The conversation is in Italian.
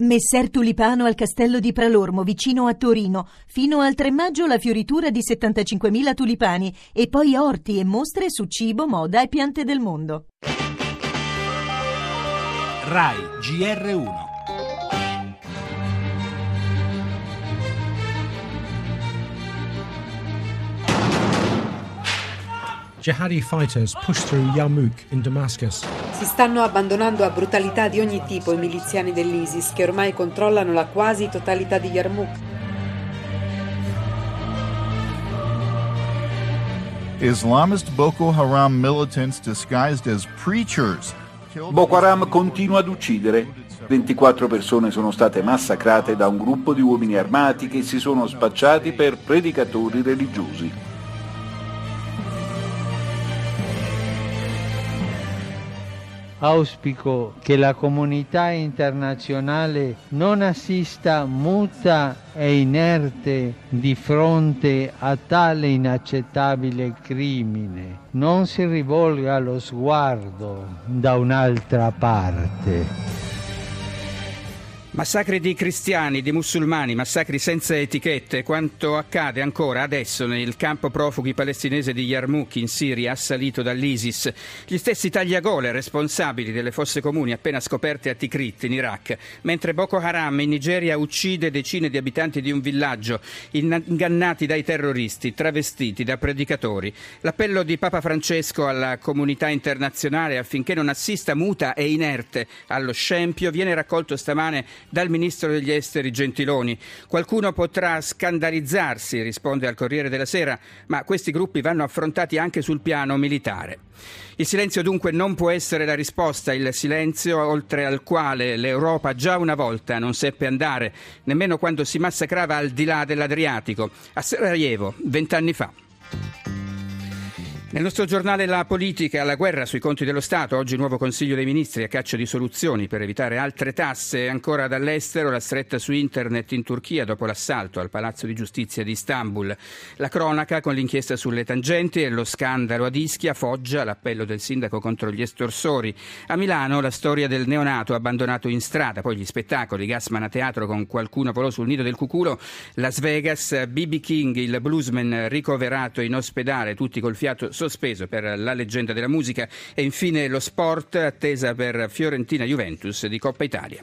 Messer Tulipano al castello di Pralormo, vicino a Torino. Fino al 3 maggio la fioritura di 75.000 tulipani e poi orti e mostre su cibo, moda e piante del mondo. RAI GR1 Jihadi fighters push through Yarmouk in Damascus. Si stanno abbandonando a brutalità di ogni tipo i miliziani dell'ISIS che ormai controllano la quasi totalità di Yarmouk. Islamist Boko Haram militants disguised as preachers. Boko Haram continua ad uccidere. 24 persone sono state massacrate da un gruppo di uomini armati che si sono spacciati per predicatori religiosi. Auspico che la comunità internazionale non assista muta e inerte di fronte a tale inaccettabile crimine, non si rivolga lo sguardo da un'altra parte. Massacri di cristiani, di musulmani, massacri senza etichette, quanto accade ancora adesso nel campo profughi palestinese di Yarmouk in Siria, assalito dall'ISIS. Gli stessi tagliagole responsabili delle fosse comuni appena scoperte a Tikrit in Iraq, mentre Boko Haram in Nigeria uccide decine di abitanti di un villaggio, ingannati dai terroristi, travestiti da predicatori. L'appello di Papa Francesco alla comunità internazionale affinché non assista muta e inerte allo scempio viene raccolto stamane dal ministro degli esteri Gentiloni. Qualcuno potrà scandalizzarsi, risponde al Corriere della Sera, ma questi gruppi vanno affrontati anche sul piano militare. Il silenzio dunque non può essere la risposta, il silenzio oltre al quale l'Europa già una volta non seppe andare, nemmeno quando si massacrava al di là dell'Adriatico, a Sarajevo, vent'anni fa. Nel nostro giornale La politica, la guerra sui conti dello Stato, oggi nuovo Consiglio dei Ministri a caccia di soluzioni per evitare altre tasse. Ancora dall'estero la stretta su internet in Turchia dopo l'assalto al Palazzo di Giustizia di Istanbul. La cronaca con l'inchiesta sulle tangenti e lo scandalo ad Ischia, Foggia, l'appello del sindaco contro gli estorsori. A Milano la storia del neonato abbandonato in strada, poi gli spettacoli, Gassman a teatro con qualcuno volò sul nido del cuculo, Las Vegas, BB King, il bluesman ricoverato in ospedale, tutti col fiato sospeso per la leggenda della musica e infine lo sport attesa per Fiorentina Juventus di Coppa Italia.